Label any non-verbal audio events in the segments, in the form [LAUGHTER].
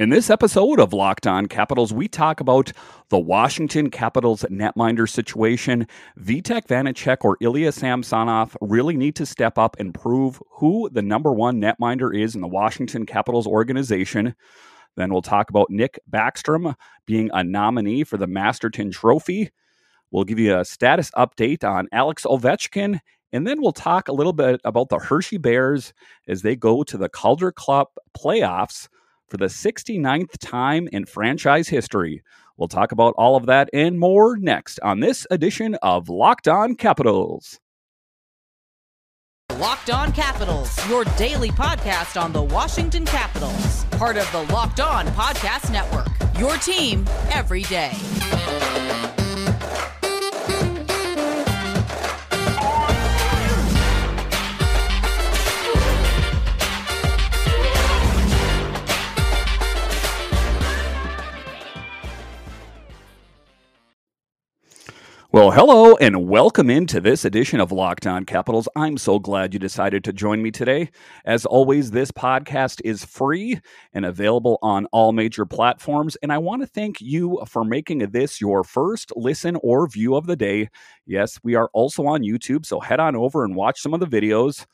In this episode of Locked On Capitals, we talk about the Washington Capitals netminder situation. Vitek Vanecek or Ilya Samsonov really need to step up and prove who the number one netminder is in the Washington Capitals organization. Then we'll talk about Nick Backstrom being a nominee for the Masterton Trophy. We'll give you a status update on Alex Ovechkin. And then we'll talk a little bit about the Hershey Bears as they go to the Calder Cup playoffs for the 69th time in franchise history. We'll talk about all of that and more next on this edition of Locked On Capitals. Locked On Capitals, your daily podcast on the Washington Capitals, part of the Locked On Podcast Network. Your team every day. Well, hello and welcome into this edition of Locked On Capitals. I'm so glad you decided to join me today. As always, this podcast is free and available on all major platforms. And I want to thank you for making this your first listen or view of the day. Yes, we are also on YouTube, so head on over and watch some of the videos.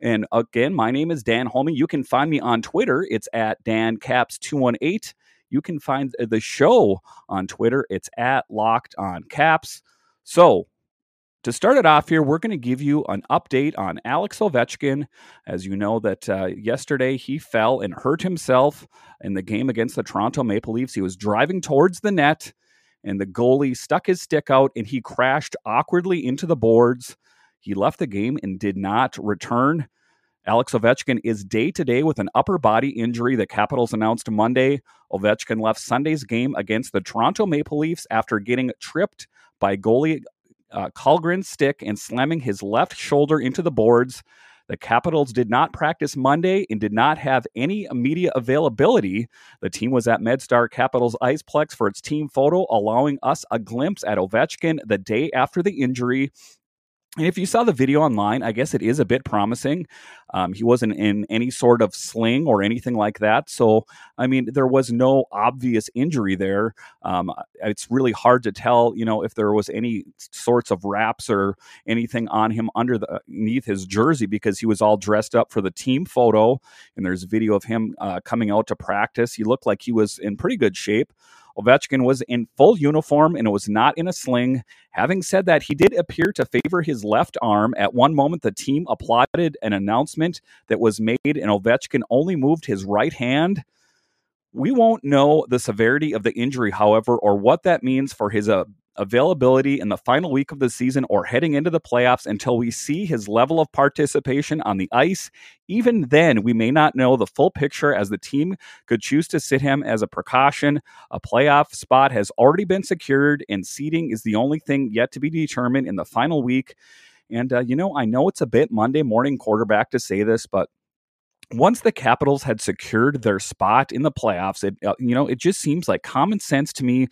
And again, my name is Dan Holme. You can find me on Twitter. It's at DanCaps218. You can find the show on Twitter. It's at Locked On Caps. So, to start it off here, we're going to give you an update on Alex Ovechkin. As you know, that uh, yesterday he fell and hurt himself in the game against the Toronto Maple Leafs. He was driving towards the net, and the goalie stuck his stick out, and he crashed awkwardly into the boards. He left the game and did not return. Alex Ovechkin is day to day with an upper body injury. The Capitals announced Monday. Ovechkin left Sunday's game against the Toronto Maple Leafs after getting tripped by goalie uh, Källgren's stick and slamming his left shoulder into the boards. The Capitals did not practice Monday and did not have any media availability. The team was at MedStar Capitals Iceplex for its team photo, allowing us a glimpse at Ovechkin the day after the injury. And if you saw the video online, I guess it is a bit promising. Um, he wasn't in any sort of sling or anything like that. So, I mean, there was no obvious injury there. Um, it's really hard to tell, you know, if there was any sorts of wraps or anything on him under the, underneath his jersey because he was all dressed up for the team photo. And there's video of him uh, coming out to practice. He looked like he was in pretty good shape. Ovechkin was in full uniform and was not in a sling. Having said that, he did appear to favor his left arm. At one moment, the team applauded an announcement that was made, and Ovechkin only moved his right hand. We won't know the severity of the injury, however, or what that means for his uh, availability in the final week of the season or heading into the playoffs until we see his level of participation on the ice. Even then, we may not know the full picture as the team could choose to sit him as a precaution. A playoff spot has already been secured, and seeding is the only thing yet to be determined in the final week. And, uh, you know, I know it's a bit Monday morning quarterback to say this, but once the Capitals had secured their spot in the playoffs, it uh, you know it just seems like common sense to me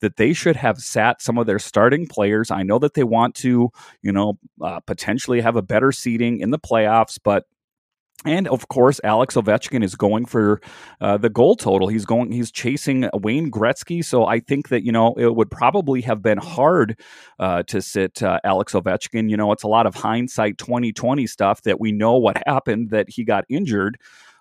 that they should have sat some of their starting players. I know that they want to you know uh, potentially have a better seeding in the playoffs, but and of course, Alex Ovechkin is going for uh, the goal total. He's going. He's chasing Wayne Gretzky. So I think that you know it would probably have been hard uh, to sit uh, Alex Ovechkin. You know, it's a lot of hindsight, twenty twenty stuff that we know what happened that he got injured.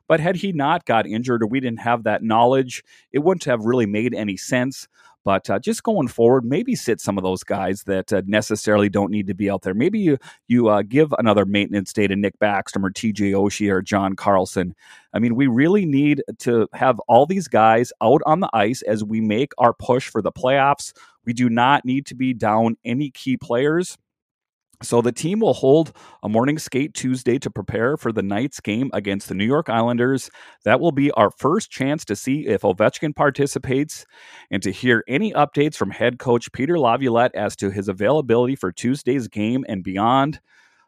But had he not got injured or we didn't have that knowledge, it wouldn't have really made any sense. But uh, just going forward, maybe sit some of those guys that uh, necessarily don't need to be out there. Maybe you you uh, give another maintenance day to Nick Backstrom or TJ Oshie or John Carlson. I mean, we really need to have all these guys out on the ice as we make our push for the playoffs. We do not need to be down any key players. So the team will hold a morning skate Tuesday to prepare for the night's game against the New York Islanders. That will be our first chance to see if Ovechkin participates and to hear any updates from head coach Peter Laviolette as to his availability for Tuesday's game and beyond.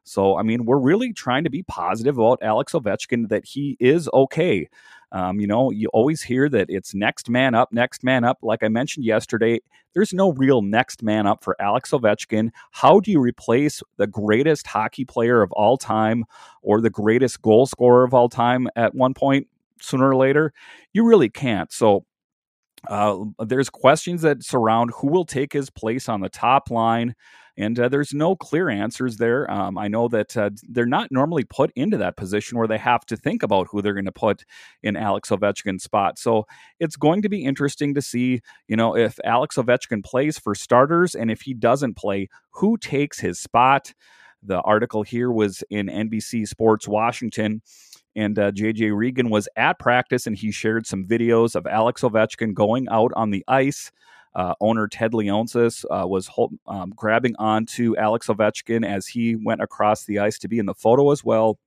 So, I mean, we're really trying to be positive about Alex Ovechkin that he is okay. Um, you know, you always hear that it's next man up, next man up. Like I mentioned yesterday, there's no real next man up for Alex Ovechkin. How do you replace the greatest hockey player of all time or the greatest goal scorer of all time at one point? sooner or later? You really can't. So uh, there's questions that surround who will take his place on the top line. And uh, there's no clear answers there. Um, I know that uh, they're not normally put into that position where they have to think about who they're going to put in Alex Ovechkin's spot. So it's going to be interesting to see, you know, if Alex Ovechkin plays for starters and if he doesn't play, who takes his spot. The article here was in NBC Sports Washington. And uh, JJ Regan was at practice and he shared some videos of Alex Ovechkin going out on the ice. Uh, owner Ted Leonsis uh, was um, grabbing onto Alex Ovechkin as he went across the ice to be in the photo as well.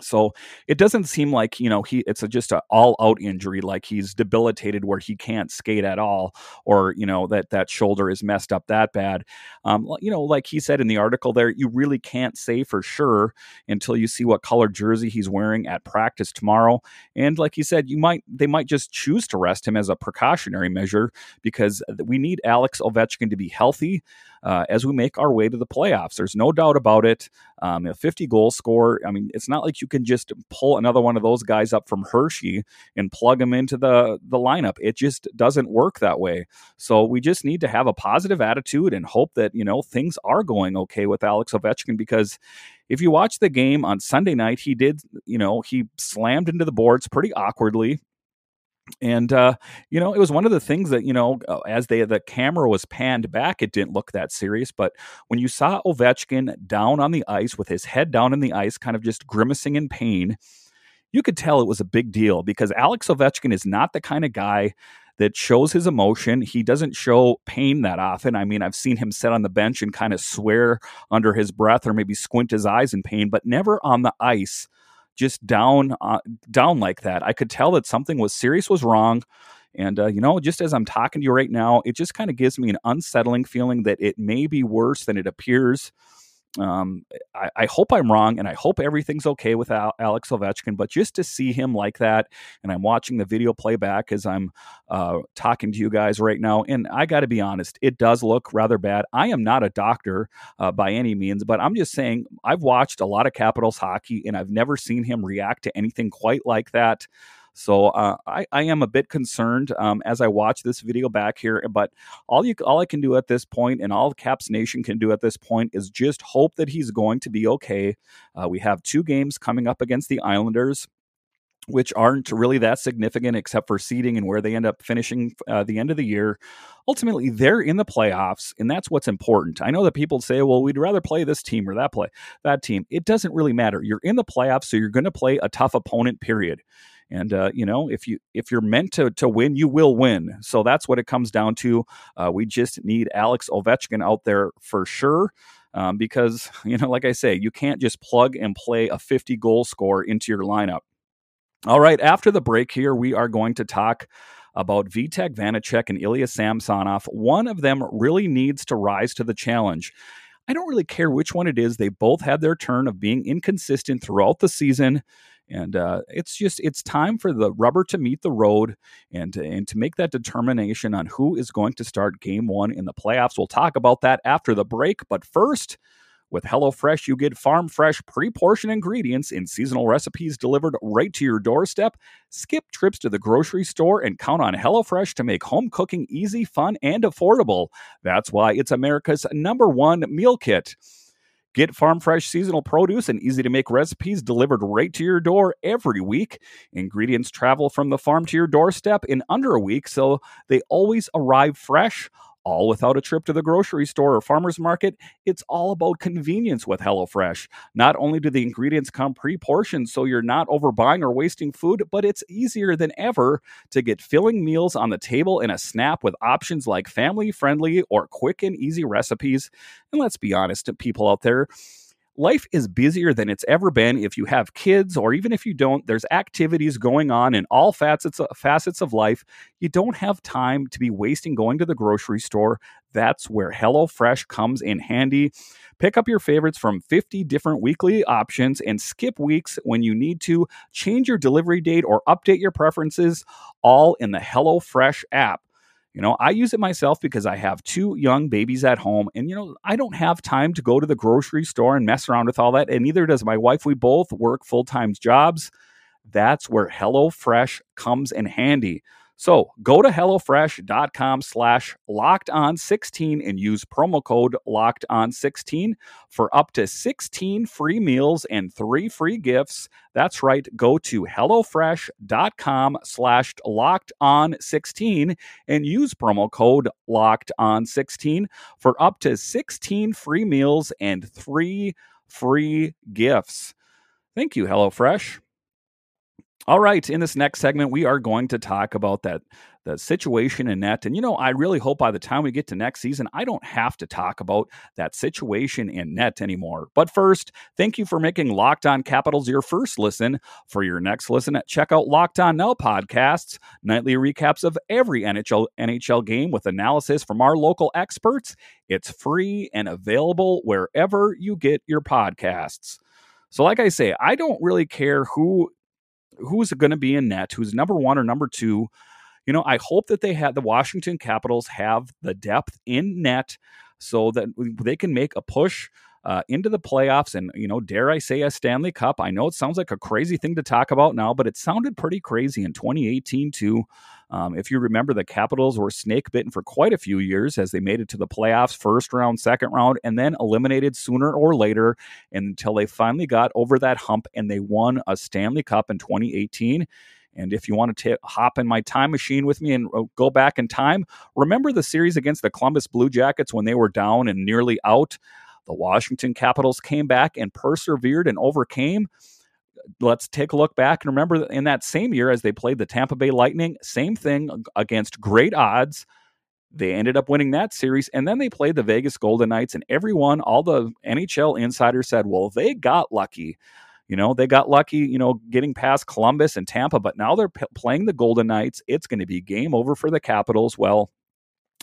So it doesn't seem like you know he it's a, just an all out injury like he's debilitated where he can't skate at all or you know that that shoulder is messed up that bad. Um, you know, like he said in the article there, you really can't say for sure until you see what color jersey he's wearing at practice tomorrow. And like he said, you might they might just choose to rest him as a precautionary measure because we need Alex Ovechkin to be healthy uh, as we make our way to the playoffs. There's no doubt about it. Um, a 50 goal score. I mean, it's not like you can just pull another one of those guys up from Hershey and plug him into the the lineup. It just doesn't work that way. So we just need to have a positive attitude and hope that you know things are going okay with Alex Ovechkin because if you watch the game on Sunday night, he did, you know, he slammed into the boards pretty awkwardly and uh, you know it was one of the things that you know uh, as they the camera was panned back it didn't look that serious but when you saw ovechkin down on the ice with his head down in the ice kind of just grimacing in pain you could tell it was a big deal because alex ovechkin is not the kind of guy that shows his emotion. He doesn't show pain that often. I mean i've seen him sit on the bench and kind of swear under his breath or maybe squint his eyes in pain but never on the ice just down uh, down like that. I could tell that something was serious was wrong. And, uh, you know, just as I'm talking to you right now, it just kind of gives me an unsettling feeling that it may be worse than it appears. Um, I, I, hope I'm wrong, and I hope everything's okay with Al- Alex Ovechkin. But just to see him like that, and I'm watching the video playback as I'm uh, talking to you guys right now, and I got to be honest, it does look rather bad. I am not a doctor uh, by any means, but I'm just saying I've watched a lot of Capitals hockey, and I've never seen him react to anything quite like that. So uh, I, I am a bit concerned um, as I watch this video back here. But all you all I can do at this point, and all Caps Nation can do at this point, is just hope that he's going to be okay. Uh, we have two games coming up against the Islanders which aren't really that significant except for seeding and where they end up finishing uh, the end of the year. Ultimately, they're in the playoffs, and that's what's important. I know that people say, "Well, we'd rather play this team or that play that team." It doesn't really matter. You're in the playoffs, so you're going to play a tough opponent. Period. And uh, you know, if you if you're meant to to win, you will win. So that's what it comes down to. Uh, we just need Alex Ovechkin out there for sure. Um, because [LAUGHS] you know, like I say, you can't just plug and play a 50 goal score into your lineup. All right, after the break here, we are going to talk about Vitek Vanecek and Ilya Samsonov. One of them really needs to rise to the challenge. I don't really care which one it is. They both had their turn of being inconsistent throughout the season. And uh, it's just it's time for the rubber to meet the road and and to make that determination on who is going to start game one in the playoffs. We'll talk about that after the break. But first, with HelloFresh, you get farm fresh, pre portioned ingredients in seasonal recipes delivered right to your doorstep. Skip trips to the grocery store and count on HelloFresh to make home cooking easy, fun, and affordable. That's why it's America's number one meal kit. Get farm fresh seasonal produce and easy to make recipes delivered right to your door every week. Ingredients travel from the farm to your doorstep in under a week, so they always arrive fresh all without a trip to the grocery store or farmer's market. It's all about convenience with HelloFresh. Not only do the ingredients come pre portioned so you're not overbuying or wasting food, but it's easier than ever to get filling meals on the table in a snap with options like family friendly or quick and easy recipes. And let's be honest, people out there, life is busier than it's ever been. If you have kids, or even if you don't, there's activities going on in all facets facets of life. You don't have time to be wasting going to the grocery store. That's where HelloFresh comes in handy. Pick up your favorites from 50 different weekly options and skip weeks when you need to. Change your delivery date or update your preferences, all in the HelloFresh app. You know, I use it myself because I have two young babies at home, and you know, I don't have time to go to the grocery store and mess around with all that, and neither does my wife. We both work full time jobs. that's where HelloFresh comes in handy. So go to HelloFresh.com slash locked on 16 and use promo code locked on 16 for up to 16 free meals and three free gifts. That's right. Go to HelloFresh.com slash locked on 16 and use promo code locked on 16 for up to 16 free meals and three free gifts. Thank you, HelloFresh. All right, in this next segment, we are going to talk about that the situation in net. And you know, I really hope by the time we get to next season, I don't have to talk about that situation in net anymore. But first, thank you for making Locked On Capitals your first listen. For your next listen, check out Locked On Now podcasts, nightly recaps of every NHL NHL game with analysis from our local experts. It's free and available wherever you get your podcasts. So, like I say, I don't really care who who's going to be in net, who's number one or number two. You know, I hope that they had the Washington Capitals have the depth in net so that they can make a push uh, into the playoffs and, you know, dare I say a Stanley Cup. I know it sounds like a crazy thing to talk about now, but it sounded pretty crazy in 2018 too. Um, if you remember, the Capitals were snake bitten for quite a few years as they made it to the playoffs, first round, second round, and then eliminated sooner or later until they finally got over that hump and they won a Stanley Cup in 2018. And if you want to t- hop in my time machine with me and uh, go back in time, remember the series against the Columbus Blue Jackets when they were down and nearly out? The Washington Capitals came back and persevered and overcame. Let's take a look back and remember in that same year as they played the Tampa Bay Lightning, same thing against great odds. They ended up winning that series, and then they played the Vegas Golden Knights, and everyone, all the NHL insiders said, well, they got lucky. You know, they got lucky, you know, getting past Columbus and Tampa, but now they're p- playing the Golden Knights. It's going to be game over for the Capitals. Well,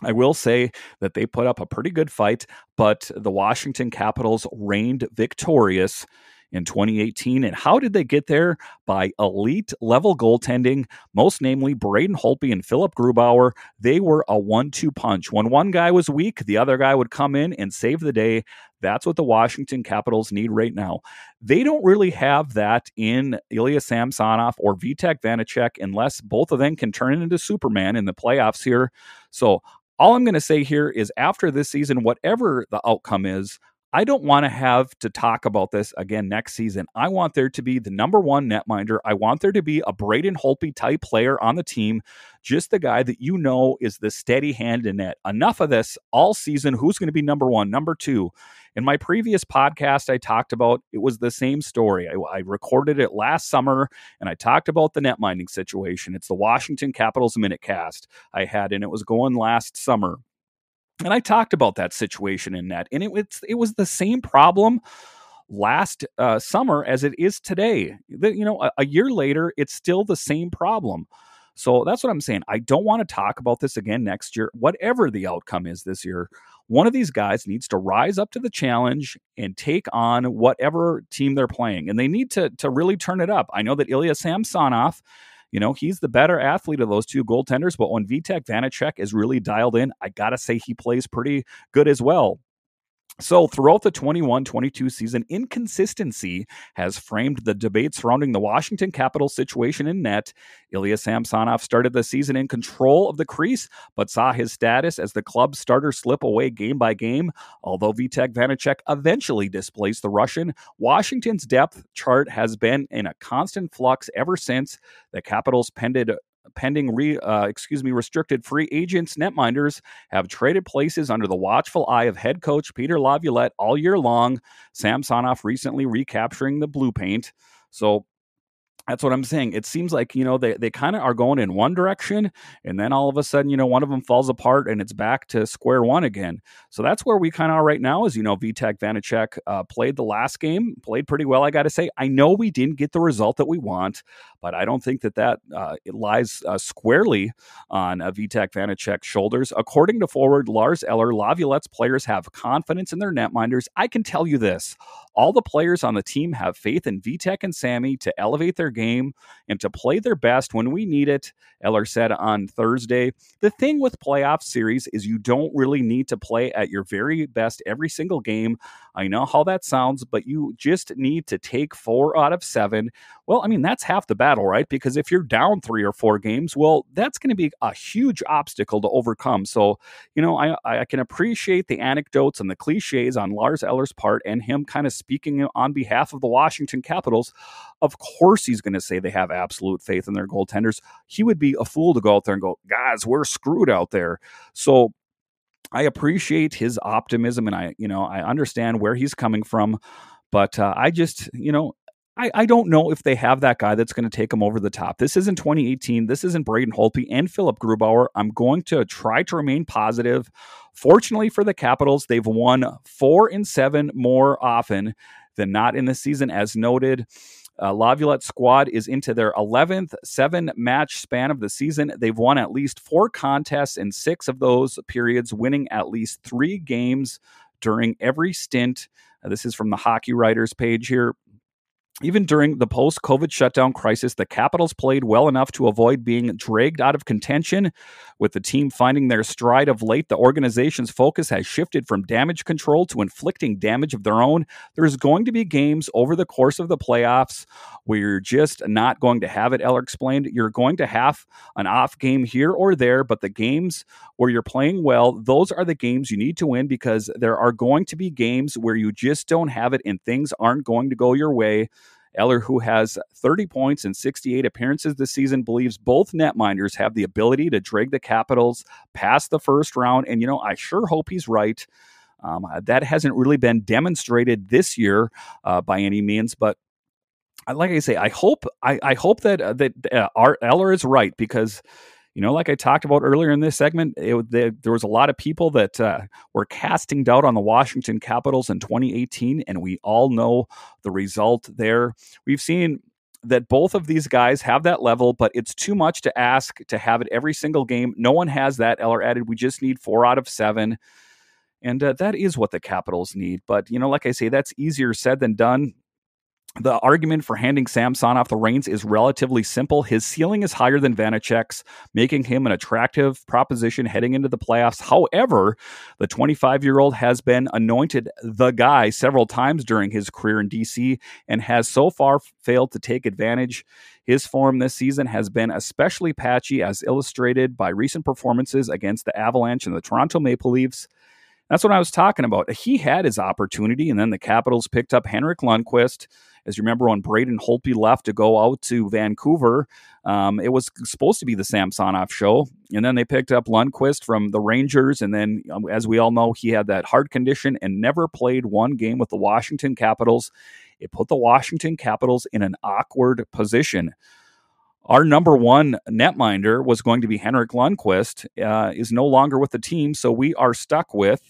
I will say that they put up a pretty good fight, but the Washington Capitals reigned victorious in 2018. And how did they get there? By elite level goaltending, most namely Braden Holtby and Philip Grubauer. They were a one two punch. When one guy was weak, the other guy would come in and save the day. That's what the Washington Capitals need right now. They don't really have that in Ilya Samsonov or Vitek Vanecek unless both of them can turn into Superman in the playoffs here. So all I'm going to say here is after this season, whatever the outcome is, I don't want to have to talk about this again next season. I want there to be the number one netminder. I want there to be a Braden Holtby type player on the team, just the guy that you know is the steady hand in net. Enough of this all season. Who's going to be number one, number two? In my previous podcast, I talked about it was the same story. I, I recorded it last summer and I talked about the net minding situation. It's the Washington Capitals Minute Cast I had, and it was going last summer. And I talked about that situation in net, and it, it's, it was the same problem last uh, summer as it is today. The, you know, a, a year later, it's still the same problem. So that's what I'm saying. I don't want to talk about this again next year, whatever the outcome is this year. One of these guys needs to rise up to the challenge and take on whatever team they're playing. And they need to, to really turn it up. I know that Ilya Samsonov you know, he's the better athlete of those two goaltenders, but when Vitek Vanecek is really dialed in, I got to say he plays pretty good as well. So, throughout the 21 22 season, inconsistency has framed the debate surrounding the Washington Capitals situation in net. Ilya Samsonov started the season in control of the crease, but saw his status as the club starter slip away game by game. Although Vitek Vanecek eventually displaced the Russian, Washington's depth chart has been in a constant flux ever since the Capitals pended pending re, uh, excuse me restricted free agents netminders have traded places under the watchful eye of head coach Peter Laviolette all year long. Samsonov recently recapturing the blue paint. So that's what I'm saying. It seems like, you know, they, they kind of are going in one direction and then all of a sudden, you know, one of them falls apart and it's back to square one again. So that's where we kind of are right now is, you know, Vitek Vanecek uh, played the last game, played pretty well, I got to say. I know we didn't get the result that we want, but I don't think that that uh, it lies uh, squarely on uh, Vitek Vanecek's shoulders. According to forward Lars Eller, Laviolette's players have confidence in their netminders. I can tell you this all the players on the team have faith in Vitek and Sammy to elevate their game and to play their best when we need it, Eller said on Thursday. The thing with playoff series is you don't really need to play at your very best every single game. I know how that sounds, but you just need to take four out of seven. Well, I mean, that's half the battle, right? Because if you're down three or four games, well, that's going to be a huge obstacle to overcome. So, you know, I, I can appreciate the anecdotes and the cliches on Lars Eller's part and him kind of speaking on behalf of the Washington Capitals. Of course, he's going to say they have absolute faith in their goaltenders. He would be a fool to go out there and go, guys, we're screwed out there. So, I appreciate his optimism and I, you know, I understand where he's coming from. But uh, I just, you know, I, I don't know if they have that guy that's going to take them over the top. This isn't 2018. This isn't Braden Holtby and Philip Grubauer. I'm going to try to remain positive. Fortunately for the Capitals, they've won four and seven more often than not in the season, as noted. Uh, Laviolette squad is into their 11th seven match span of the season. They've won at least four contests in six of those periods, winning at least three games during every stint. Uh, this is from the Hockey Writers page here. Even during the post COVID shutdown crisis, the Capitals played well enough to avoid being dragged out of contention. With the team finding their stride of late, the organization's focus has shifted from damage control to inflicting damage of their own. There's going to be games over the course of the playoffs where you're just not going to have it, Eller explained. You're going to have an off game here or there, but the games where you're playing well, those are the games you need to win because there are going to be games where you just don't have it and things aren't going to go your way. Eller, who has 30 points in 68 appearances this season, believes both netminders have the ability to drag the Capitals past the first round. And, you know, I sure hope he's right. Um, that hasn't really been demonstrated this year uh, by any means, but like I say, I hope I, I hope that uh, that uh, Eller is right because you know, like I talked about earlier in this segment, it, there was a lot of people that uh, were casting doubt on the Washington Capitals in 2018, and we all know the result there. We've seen that both of these guys have that level, but it's too much to ask to have it every single game. No one has that. Eller added, we just need four out of seven. And uh, that is what the Capitals need. But, you know, like I say, that's easier said than done the argument for handing Samsonov the reins is relatively simple. His ceiling is higher than Vanecek's, making him an attractive proposition heading into the playoffs. However, the 25 year old has been anointed the guy several times during his career in DC and has so far failed to take advantage. His form this season has been especially patchy, as illustrated by recent performances against the Avalanche and the Toronto Maple Leafs. That's what I was talking about. He had his opportunity, and then the Capitals picked up Henrik Lundqvist. As you remember, when Braden Holtby left to go out to Vancouver, um, it was supposed to be the Samsonov show. And then they picked up Lundqvist from the Rangers. And then, um, as we all know, he had that heart condition and never played one game with the Washington Capitals. It put the Washington Capitals in an awkward position our number one netminder was going to be Henrik Lundqvist, uh, is no longer with the team, so we are stuck with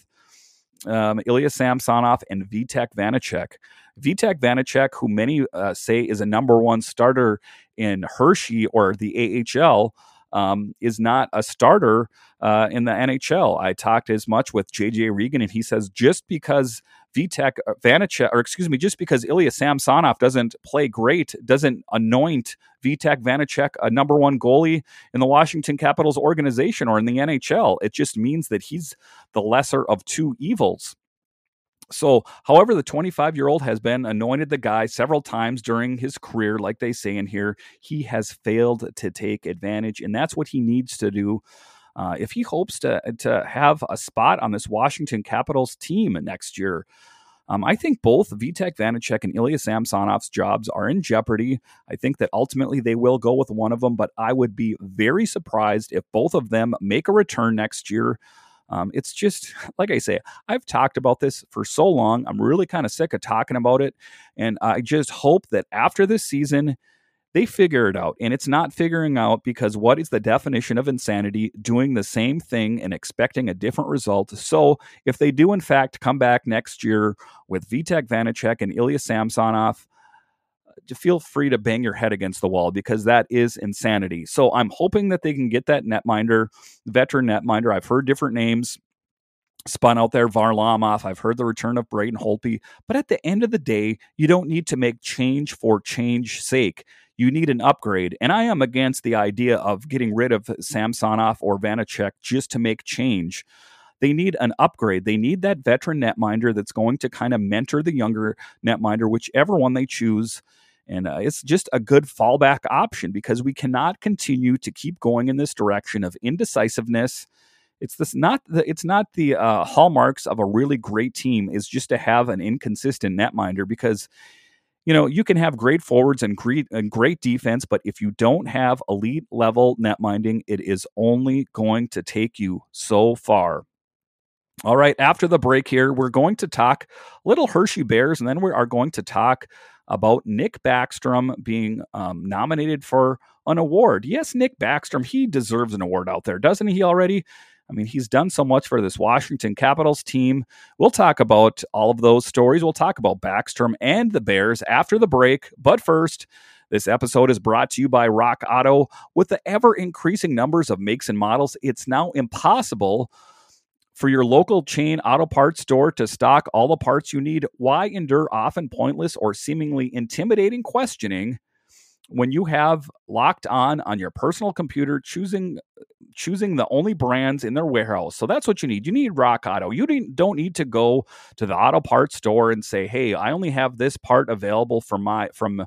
um, Ilya Samsonov and Vitek Vanecek. Vitek Vanecek, who many uh, say is a number one starter in Hershey or the AHL, um, is not a starter uh, in the NHL. I talked as much with JJ Regan, and he says just because Vitek Vanecek, or excuse me, just because Ilya Samsonov doesn't play great, doesn't anoint Vitek Vanecek a number one goalie in the Washington Capitals organization or in the NHL. It just means that he's the lesser of two evils. So, however, the 25 year old has been anointed the guy several times during his career, like they say in here. He has failed to take advantage, and that's what he needs to do. Uh, if he hopes to to have a spot on this Washington Capitals team next year, um, I think both Vitek Vanecek and Ilya Samsonov's jobs are in jeopardy. I think that ultimately they will go with one of them, but I would be very surprised if both of them make a return next year. Um, it's just, [LAUGHS] like I say, I've talked about this for so long. I'm really kind of sick of talking about it. And I just hope that after this season, they figure it out. And it's not figuring out because what is the definition of insanity? Doing the same thing and expecting a different result. So if they do, in fact, come back next year with Vitek Vanecek and Ilya Samsonov, feel free to bang your head against the wall because that is insanity. So I'm hoping that they can get that netminder, veteran netminder. I've heard different names spun out there, Varlamov. I've heard the return of Braden Holtby. But at the end of the day, you don't need to make change for change sake. You need an upgrade. And I am against the idea of getting rid of Samsonov or Vanecek just to make change. They need an upgrade. They need that veteran netminder that's going to kind of mentor the younger netminder, whichever one they choose And uh, it's just a good fallback option because we cannot continue to keep going in this direction of indecisiveness. It's this not the it's not the uh, hallmarks of a really great team is just to have an inconsistent netminder because you know you can have great forwards and great and great defense, but if you don't have elite level netminding, it is only going to take you so far. All right, after the break here, we're going to talk little Hershey Bears, and then we are going to talk about Nick Backstrom being um, nominated for an award. Yes, Nick Backstrom, he deserves an award out there, doesn't he already? I mean, he's done so much for this Washington Capitals team. We'll talk about all of those stories. We'll talk about Backstrom and the Bears after the break. But first, this episode is brought to you by Rock Auto. With the ever increasing numbers of makes and models, it's now impossible for your local chain auto parts store to stock all the parts you need. Why endure often pointless or seemingly intimidating questioning when you have locked on on your personal computer choosing choosing the only brands in their warehouse? So that's what you need. You need rock auto. You don't need to go to the auto parts store and say hey i only have this part available from my from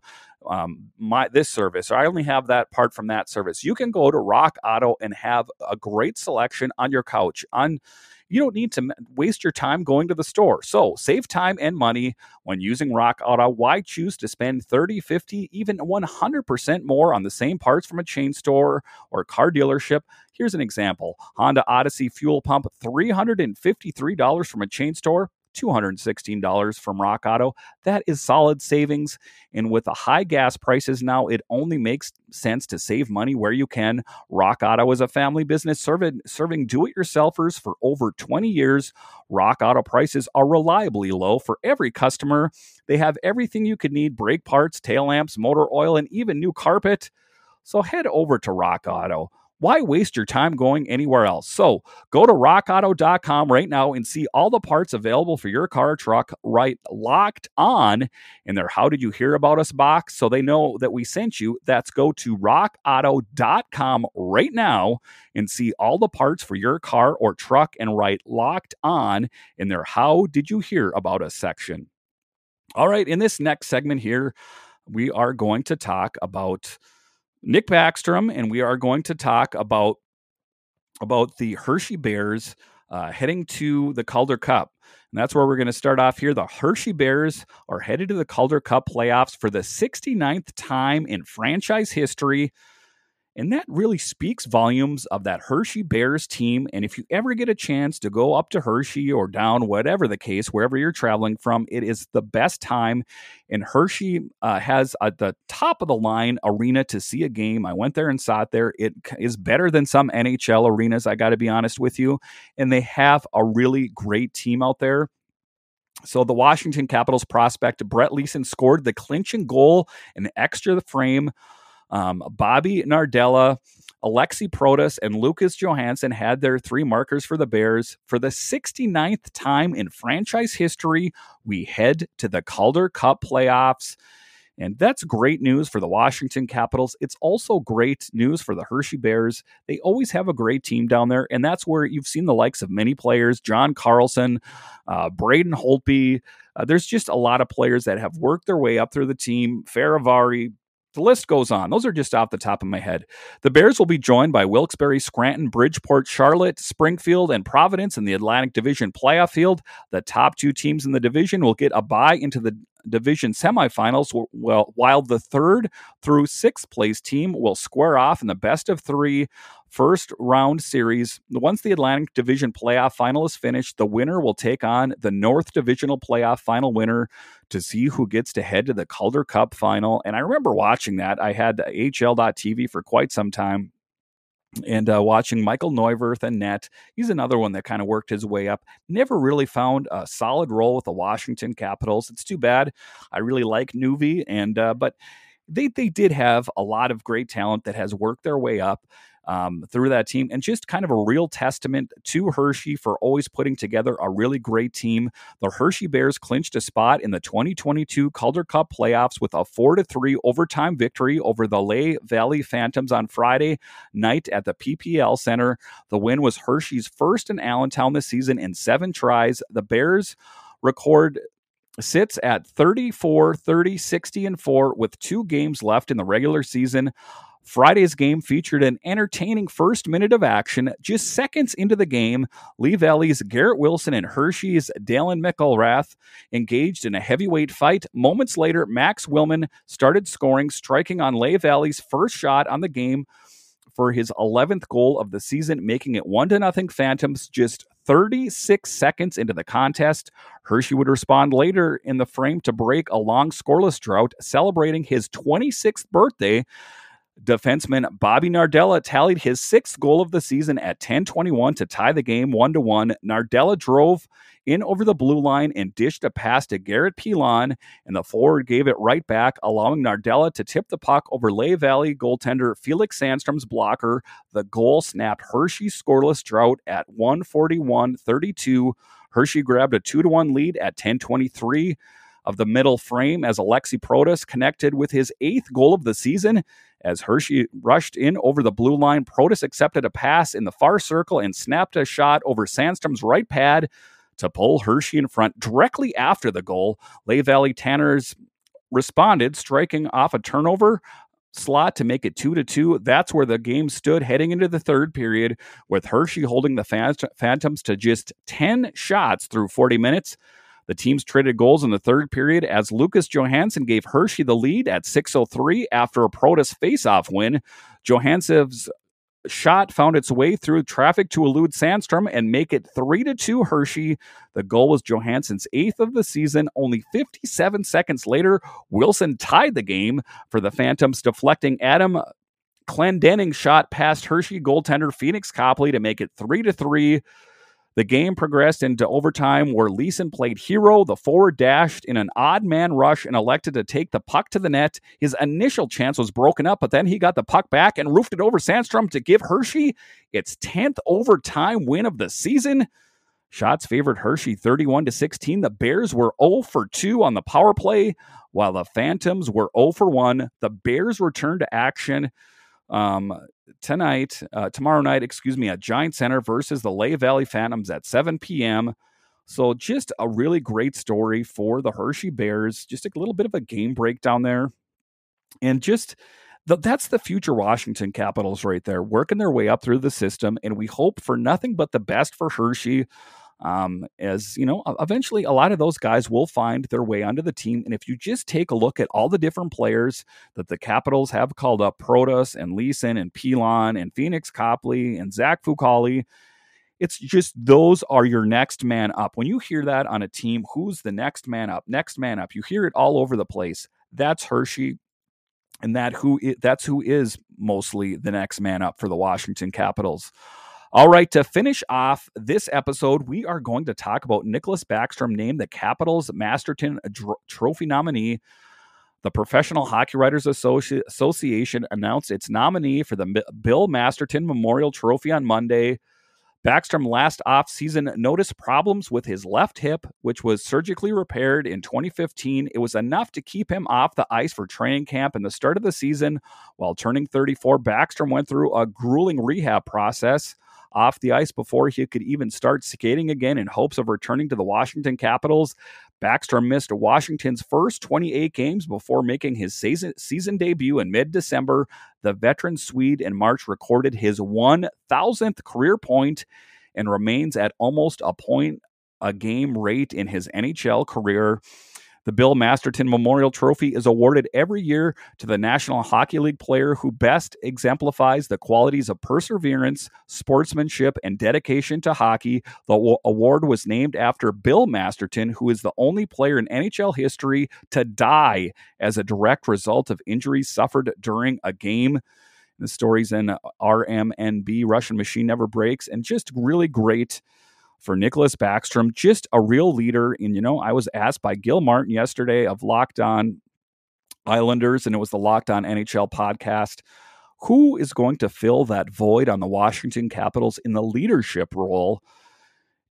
um, my this service or i only have that part from that service. You can go to rock auto and have a great selection on your couch on you don't need to waste your time going to the store. So save time and money when using Rock Auto. Why choose to spend 30, 50, even 100% more on the same parts from a chain store or car dealership? Here's an example Honda Odyssey fuel pump, $353 from a chain store. $216 from Rock Auto. That is solid savings. And with the high gas prices now, it only makes sense to save money where you can. Rock Auto is a family business serving, serving do it yourselfers for over 20 years. Rock Auto prices are reliably low for every customer. They have everything you could need brake parts, tail lamps, motor oil, and even new carpet. So head over to Rock Auto why waste your time going anywhere else? So go to rockauto.com right now and see all the parts available for your car or truck right locked on in their How Did You Hear About Us box so they know that we sent you. That's go to rockauto.com right now and see all the parts for your car or truck and write locked on in their How Did You Hear About Us section. All right, in this next segment here, we are going to talk about Nick Backstrom, and we are going to talk about about the Hershey Bears uh, heading to the Calder Cup. And that's where we're going to start off here. The Hershey Bears are headed to the Calder Cup playoffs for the 69th time in franchise history. And that really speaks volumes of that Hershey Bears team. And if you ever get a chance to go up to Hershey or down, whatever the case, wherever you're traveling from, it is the best time. And Hershey uh, has the top of the line arena to see a game. I went there and saw it there. It is better than some NHL arenas, I got to be honest with you. And they have a really great team out there. So the Washington Capitals prospect Brett Leeson scored the clinching goal in extra frame um, Bobby Nardella, Alexi Protas, and Lucas Johansson had their three markers for the Bears. For the 69th time in franchise history, we head to the Calder Cup playoffs. And that's great news for the Washington Capitals. It's also great news for the Hershey Bears. They always have a great team down there, and that's where you've seen the likes of many players John Carlson, uh, Braden Holtby. Uh, there's just a lot of players that have worked their way up through the team. Fehérváry, the list goes on. Those are just off the top of my head. The Bears will be joined by Wilkes-Barre, Scranton, Bridgeport, Charlotte, Springfield, and Providence in the Atlantic Division playoff field. The top two teams in the division will get a bye into the division semifinals, well, while the third through sixth place team will square off in the best of three first round series. Once the Atlantic Division playoff final is finished, the winner will take on the North Divisional playoff final winner to see who gets to head to the Calder Cup final. And I remember watching that. I had HL.TV for quite some time and uh, watching Michael Neuvirth and net. He's another one that kind of worked his way up. Never really found a solid role with the Washington Capitals. It's too bad. I really like Nuvi, and uh, but they they did have a lot of great talent that has worked their way up um, through that team, and just kind of a real testament to Hershey for always putting together a really great team. The Hershey Bears clinched a spot in the 2022 Calder Cup playoffs with a 4 to 3 overtime victory over the Lehigh Valley Phantoms on Friday night at the PPL Center. The win was Hershey's first in Allentown this season in seven tries. The Bears record sits at 34, 30, 60, and 4 with two games left in the regular season. Friday's game featured an entertaining first minute of action. Just seconds into the game, Lehigh Valley's Garrett Wilson and Hershey's Dalen McElrath engaged in a heavyweight fight. Moments later, Max Willman started scoring, striking on Lehigh Valley's first shot on the game for his 11th goal of the season, making it 1 to nothing Phantoms just 36 seconds into the contest. Hershey would respond later in the frame to break a long scoreless drought, celebrating his 26th birthday Defenseman Bobby Nardella tallied his sixth goal of the season at 10:21 to tie the game one to one. Nardella drove in over the blue line and dished a pass to Garrett Pilon, and the forward gave it right back, allowing Nardella to tip the puck over Lehigh Valley goaltender Felix Sandstrom's blocker. The goal snapped Hershey's scoreless drought at 141-32. Hershey grabbed a 2 to 1 lead at 10:23 of the middle frame as Alexi Protas connected with his eighth goal of the season. As Hershey rushed in over the blue line, Protas accepted a pass in the far circle and snapped a shot over Sandstrom's right pad to pull Hershey in front directly after the goal. Lehigh Valley Tanners responded, striking off a turnover slot to make it two to two. That's where the game stood heading into the third period, with Hershey holding the Phantoms to just 10 shots through 40 minutes. The teams traded goals in the third period as Lucas Johansson gave Hershey the lead at 6.03 after a Protas faceoff win. Johansson's shot found its way through traffic to elude Sandstrom and make it 3 to 2 Hershey. The goal was Johansson's eighth of the season. Only 57 seconds later, Wilson tied the game for the Phantoms, deflecting Adam Clendening shot past Hershey goaltender Phoenix Copley to make it 3 to 3. The game progressed into overtime where Leeson played hero. The forward dashed in an odd man rush and elected to take the puck to the net. His initial chance was broken up, but then he got the puck back and roofed it over Sandstrom to give Hershey its 10th overtime win of the season. Shots favored Hershey 31 to 16. The Bears were 0 for 2 on the power play, while the Phantoms were 0 for 1. The Bears returned to action um, tonight, uh, tomorrow night, excuse me, at Giant Center versus the Lehigh Valley Phantoms at 7 p.m. So just a really great story for the Hershey Bears. Just a little bit of a game breakdown there, and just the, that's the future Washington Capitals right there, working their way up through the system, and we hope for nothing but the best for Hershey. Um, as you know, eventually a lot of those guys will find their way onto the team. And if you just take a look at all the different players that the Capitals have called up, Protas and Leeson and Pilon and Phoenix Copley and Zach Fucale, it's just those are your next man up. When you hear that on a team, who's the next man up? Next man up. You hear it all over the place. That's Hershey and that who that's who is mostly the next man up for the Washington Capitals. All right, to finish off this episode, we are going to talk about Nicklas Backstrom named the Capitals Masterton Dr- Trophy nominee. The Professional Hockey Writers Associ- Association announced its nominee for the M- Bill Masterton Memorial Trophy on Monday. Backstrom last offseason noticed problems with his left hip, which was surgically repaired in 2015. It was enough to keep him off the ice for training camp and the start of the season. While turning 34, Backstrom went through a grueling rehab process off the ice before he could even start skating again in hopes of returning to the Washington Capitals. Backstrom missed Washington's first 28 games before making his season, season debut in mid December. The veteran Swede in March recorded his 1,000th career point and remains at almost a point a game rate in his NHL career. The Bill Masterton Memorial Trophy is awarded every year to the National Hockey League player who best exemplifies the qualities of perseverance, sportsmanship, and dedication to hockey. The award was named after Bill Masterton, who is the only player in NHL history to die as a direct result of injuries suffered during a game. The stories in RMNB, Russian Machine Never Breaks, and just really great for Nicklas Backstrom, just a real leader. And, you know, I was asked by Gil Martin yesterday of Locked On Islanders, and it was the Locked On NHL podcast. Who is going to fill that void on the Washington Capitals in the leadership role?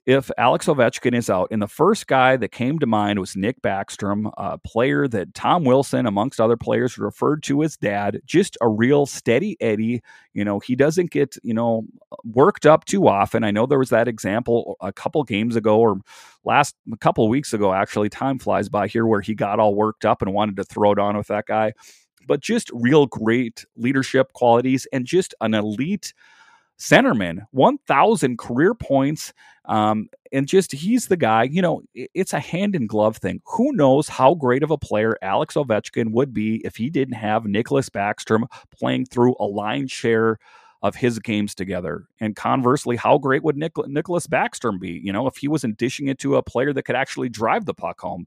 If Alex Ovechkin is out. And the first guy that came to mind was Nick Backstrom, a player that Tom Wilson, amongst other players, referred to as dad. Just a real steady Eddie. You know, he doesn't get, you know, worked up too often. I know there was that example a couple games ago or last a couple weeks ago, actually. Time flies by here where he got all worked up and wanted to throw it on with that guy. But just real great leadership qualities and just an elite centerman, 1,000 career points. Um, and just he's the guy, you know, it's a hand in glove thing. Who knows how great of a player Alex Ovechkin would be if he didn't have Nicholas Backstrom playing through a line share of his games together. And conversely, how great would Nick, Nicklas Backstrom be, you know, if he wasn't dishing it to a player that could actually drive the puck home?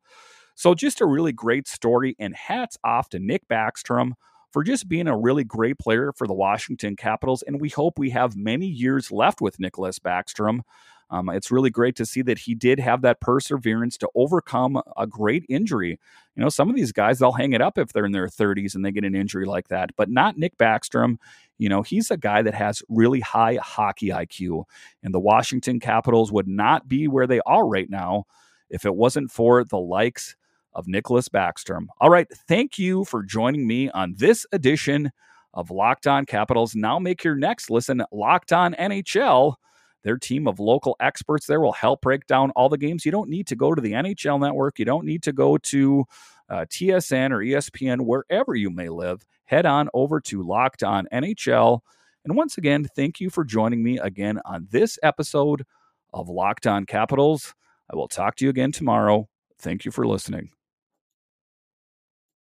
So just a really great story. And hats off to Nick Backstrom for just being a really great player for the Washington Capitals. And we hope we have many years left with Nicklas Backstrom. Um, it's really great to see that he did have that perseverance to overcome a great injury. You know, some of these guys, they'll hang it up if they're in their 30s and they get an injury like that, but not Nick Backstrom. You know, he's a guy that has really high hockey IQ, and the Washington Capitals would not be where they are right now if it wasn't for the likes of Nicholas Backstrom. All right, thank you for joining me on this edition of Locked On Capitals. Now make your next listen Locked On NHL. Their team of local experts there will help break down all the games. You don't need to go to the NHL network. You don't need to go to uh, TSN or ESPN, wherever you may live. Head on over to Locked On NHL. And once again, thank you for joining me again on this episode of Locked On Capitals. I will talk to you again tomorrow. Thank you for listening.